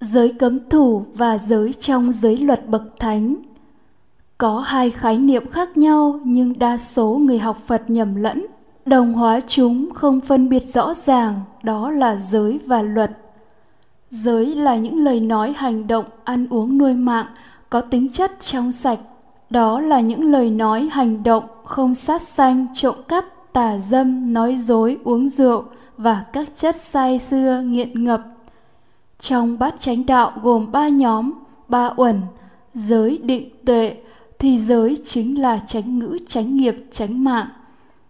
Giới cấm thủ và giới trong giới luật bậc thánh Có hai khái niệm khác nhau nhưng đa số người học Phật nhầm lẫn. Đồng hóa chúng không phân biệt rõ ràng, đó là giới và luật. Giới là những lời nói hành động, ăn uống nuôi mạng, có tính chất trong sạch. Đó là những lời nói hành động không sát sanh, trộm cắp, tà dâm, nói dối, uống rượu và các chất say xưa nghiện ngập trong bát chánh đạo gồm ba nhóm, ba uẩn, giới định tuệ, thì giới chính là chánh ngữ, chánh nghiệp, chánh mạng.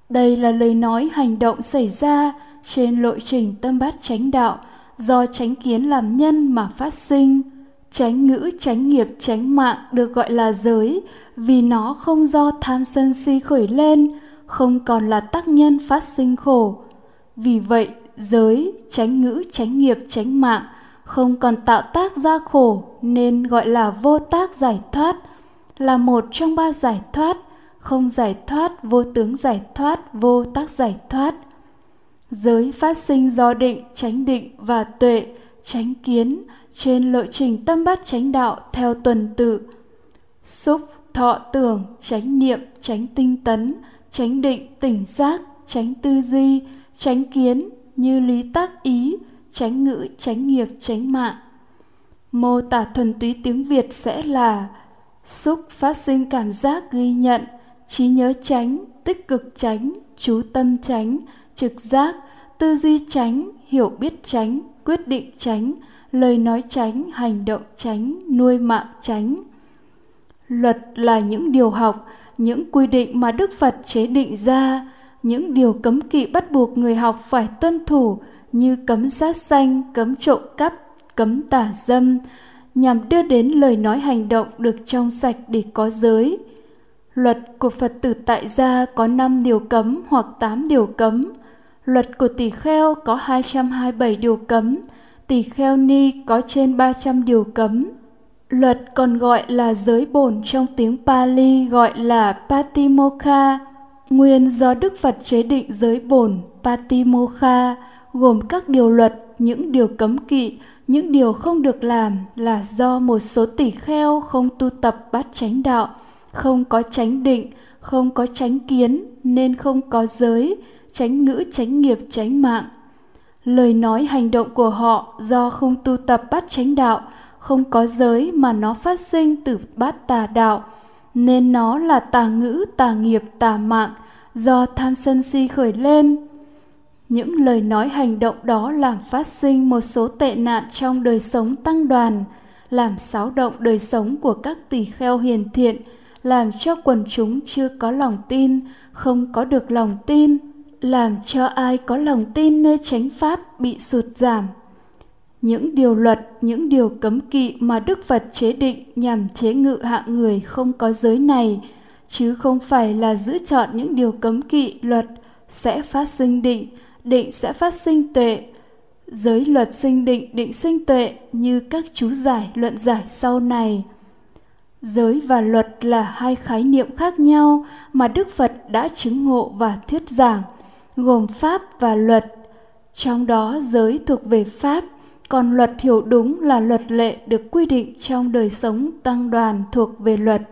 Đây là lời nói hành động xảy ra trên lộ trình tâm bát chánh đạo do chánh kiến làm nhân mà phát sinh. Chánh ngữ, chánh nghiệp, chánh mạng được gọi là giới vì nó không do tham sân si khởi lên, không còn là tác nhân phát sinh khổ. Vì vậy, giới, chánh ngữ, chánh nghiệp, chánh mạng – không còn tạo tác ra khổ nên gọi là vô tác giải thoát, là một trong ba giải thoát, không giải thoát, vô tướng giải thoát, vô tác giải thoát. Giới phát sinh do định tránh định và tuệ tránh kiến trên lộ trình tâm bát chánh đạo theo tuần tự. Xúc, thọ, tưởng tránh niệm tránh tinh tấn tránh định, tỉnh giác tránh tư duy tránh kiến như lý tác ý tránh ngữ, tránh nghiệp, tránh mạng. Mô tả thuần túy tiếng Việt sẽ là xúc phát sinh cảm giác ghi nhận, trí nhớ tránh, tích cực tránh, chú tâm tránh, trực giác, tư duy tránh, hiểu biết tránh, quyết định tránh, lời nói tránh, hành động tránh, nuôi mạng tránh. Luật là những điều học, những quy định mà Đức Phật chế định ra, những điều cấm kỵ bắt buộc người học phải tuân thủ như cấm sát sanh, cấm trộm cắp, cấm tả dâm, nhằm đưa đến lời nói hành động được trong sạch để có giới. Luật của Phật tử tại gia có 5 điều cấm hoặc 8 điều cấm. Luật của tỳ kheo có 227 điều cấm, tỳ kheo ni có trên 300 điều cấm. Luật còn gọi là giới bổn trong tiếng Pali gọi là Patimokkha, nguyên do Đức Phật chế định giới bổn Patimokkha gồm các điều luật, những điều cấm kỵ, những điều không được làm là do một số tỷ kheo không tu tập bát chánh đạo, không có chánh định, không có chánh kiến nên không có giới, chánh ngữ, chánh nghiệp, chánh mạng. Lời nói hành động của họ do không tu tập bát chánh đạo, không có giới mà nó phát sinh từ bát tà đạo, nên nó là tà ngữ, tà nghiệp, tà mạng, do tham sân si khởi lên những lời nói hành động đó làm phát sinh một số tệ nạn trong đời sống tăng đoàn, làm xáo động đời sống của các tỳ kheo hiền thiện, làm cho quần chúng chưa có lòng tin, không có được lòng tin, làm cho ai có lòng tin nơi chánh pháp bị sụt giảm. Những điều luật, những điều cấm kỵ mà đức phật chế định nhằm chế ngự hạng người không có giới này, chứ không phải là giữ chọn những điều cấm kỵ luật, sẽ phát sinh định định sẽ phát sinh tuệ giới luật sinh định định sinh tuệ như các chú giải luận giải sau này. Giới và luật là hai khái niệm khác nhau mà đức phật đã chứng ngộ và thuyết giảng, gồm pháp và luật. Trong đó, giới thuộc về pháp, còn luật hiểu đúng là luật lệ được quy định trong đời sống tăng đoàn thuộc về luật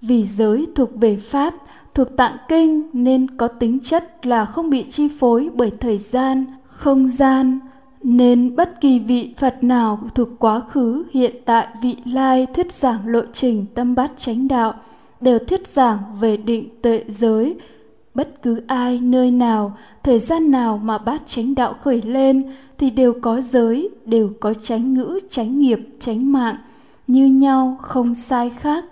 vì giới thuộc về pháp thuộc tạng kinh nên có tính chất là không bị chi phối bởi thời gian, không gian, nên bất kỳ vị Phật nào thuộc quá khứ, hiện tại, vị lai thuyết giảng lộ trình tâm bát chánh đạo đều thuyết giảng về định tuệ giới. Bất cứ ai, nơi nào, thời gian nào mà bát chánh đạo khởi lên thì đều có giới, đều có chánh ngữ, chánh nghiệp, chánh mạng, như nhau, không sai khác.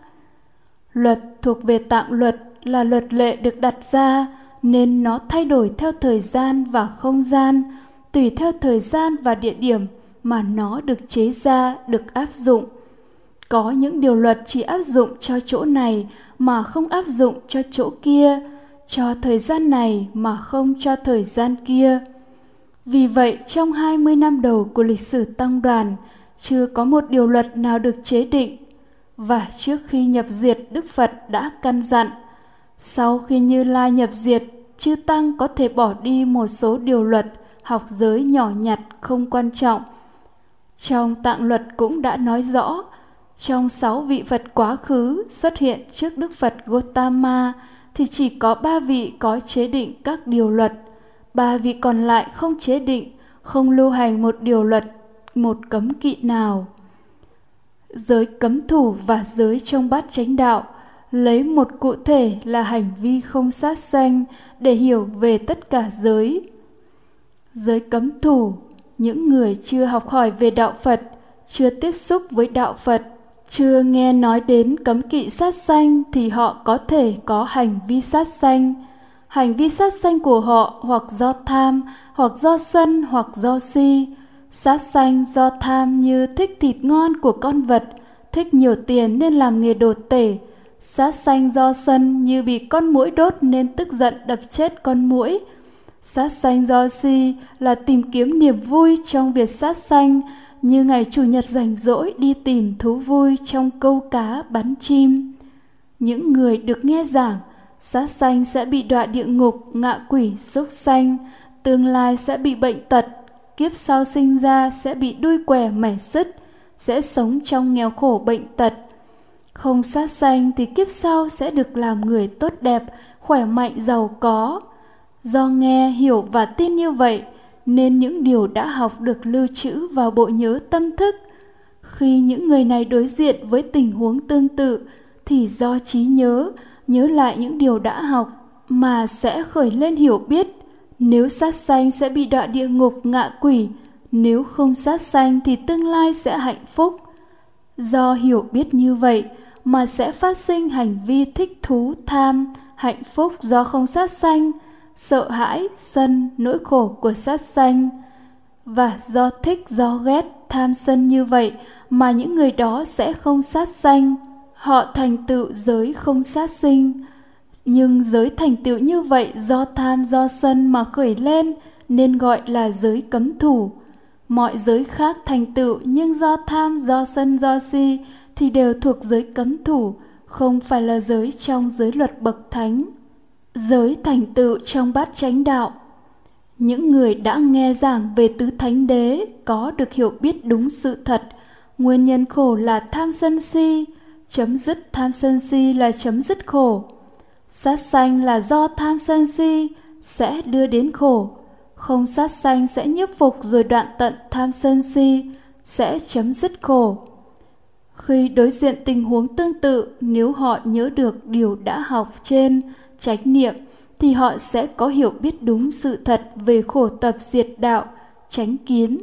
Luật thuộc về tạng luật là luật lệ được đặt ra, nên nó thay đổi theo thời gian và không gian, tùy theo thời gian và địa điểm mà nó được chế ra, được áp dụng. Có những điều luật chỉ áp dụng cho chỗ này mà không áp dụng cho chỗ kia, cho thời gian này mà không cho thời gian kia. Vì vậy, trong 20 năm đầu của lịch sử tăng đoàn, chưa có một điều luật nào được chế định và trước khi nhập diệt Đức Phật đã căn dặn sau khi Như Lai nhập diệt, chư Tăng có thể bỏ đi một số điều luật, học giới nhỏ nhặt không quan trọng. Trong tạng luật cũng đã nói rõ, trong sáu vị Phật quá khứ xuất hiện trước Đức Phật Gotama thì chỉ có ba vị có chế định các điều luật, ba vị còn lại không chế định, không lưu hành một điều luật, một cấm kỵ nào. Giới cấm thủ và giới trong bát chánh đạo lấy một cụ thể là hành vi không sát sanh để hiểu về tất cả giới. Giới cấm thủ, những người chưa học hỏi về đạo Phật, chưa tiếp xúc với đạo Phật, chưa nghe nói đến cấm kỵ sát sanh thì họ có thể có hành vi sát sanh. Hành vi sát sanh của họ hoặc do tham, hoặc do sân, hoặc do si. Sát sanh do tham như thích thịt ngon của con vật, thích nhiều tiền nên làm nghề đột tể, Sát sanh do sân như bị con mũi đốt nên tức giận đập chết con mũi. Sát sanh do si là tìm kiếm niềm vui trong việc sát sanh như ngày chủ nhật rảnh rỗi đi tìm thú vui trong câu cá bắn chim. Những người được nghe giảng sát sanh sẽ bị đọa địa ngục, ngạ quỷ, súc sanh, tương lai sẽ bị bệnh tật, kiếp sau sinh ra sẽ bị đuôi què mẻ sứt, sẽ sống trong nghèo khổ bệnh tật, không sát sanh thì kiếp sau sẽ được làm người tốt đẹp, khỏe mạnh, giàu có. Do nghe, hiểu và tin như vậy, nên những điều đã học được lưu trữ vào bộ nhớ tâm thức. Khi những người này đối diện với tình huống tương tự, thì do trí nhớ, nhớ lại những điều đã học mà sẽ khởi lên hiểu biết. Nếu sát sanh sẽ bị đọa địa ngục ngạ quỷ, nếu không sát sanh thì tương lai sẽ hạnh phúc. Do hiểu biết như vậy, mà sẽ phát sinh hành vi thích thú tham hạnh phúc do không sát sanh sợ hãi sân nỗi khổ của sát sanh. Và do thích do ghét tham sân như vậy mà những người đó sẽ không sát sanh. Họ thành tựu giới không sát sinh nhưng giới thành tựu như vậy do tham do sân mà khởi lên nên gọi là giới cấm thủ. Mọi giới khác thành tựu nhưng do tham do sân do si thì đều thuộc giới cấm thủ, không phải là giới trong giới luật bậc thánh. Giới thành tựu trong bát chánh đạo. Những người đã nghe giảng về tứ thánh đế có được hiểu biết đúng sự thật. Nguyên nhân khổ là tham sân si. Chấm dứt tham sân si là chấm dứt khổ sát sanh là do tham sân si, sẽ đưa đến khổ. Không sát sanh sẽ nhiếp phục rồi đoạn tận tham sân si, sẽ chấm dứt khổ. Khi đối diện tình huống tương tự, nếu họ nhớ được điều đã học trên chánh niệm thì họ sẽ có hiểu biết đúng sự thật về khổ tập diệt đạo tránh kiến.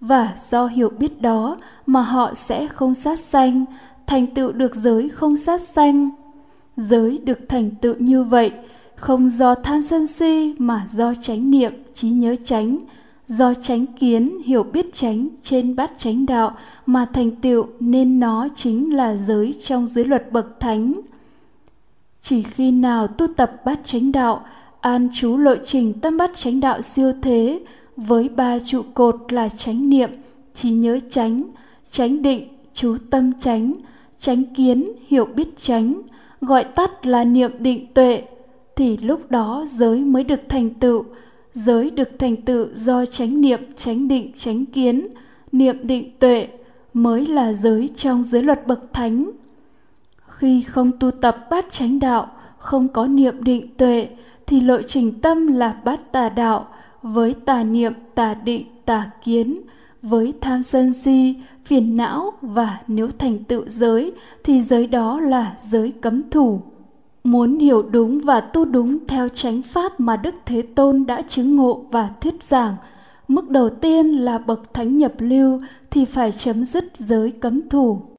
Và do hiểu biết đó mà họ sẽ không sát sanh, thành tựu được giới không sát sanh giới được thành tựu như vậy, không do tham sân si mà do chánh niệm, trí nhớ chánh, do chánh kiến, hiểu biết chánh trên bát chánh đạo mà thành tựu nên nó chính là giới trong giới luật bậc thánh. Chỉ khi nào tu tập bát chánh đạo, an trú lộ trình tâm bát chánh đạo siêu thế với ba trụ cột là chánh niệm, trí nhớ chánh chánh định, chú tâm chánh chánh kiến, hiểu biết chánh gọi tắt là niệm định tuệ, thì lúc đó giới mới được thành tựu. Giới được thành tựu do chánh niệm, chánh định, chánh kiến, niệm định tuệ mới là giới trong giới luật bậc thánh. Khi không tu tập bát chánh đạo, không có niệm định tuệ, thì lộ trình tâm là bát tà đạo với tà niệm, tà định, tà kiến với tham sân si phiền não và nếu thành tựu giới thì giới đó là giới cấm thủ Muốn hiểu đúng và tu đúng theo chánh pháp mà Đức Thế Tôn đã chứng ngộ và thuyết giảng, mức đầu tiên là bậc thánh nhập lưu thì phải chấm dứt giới cấm thủ.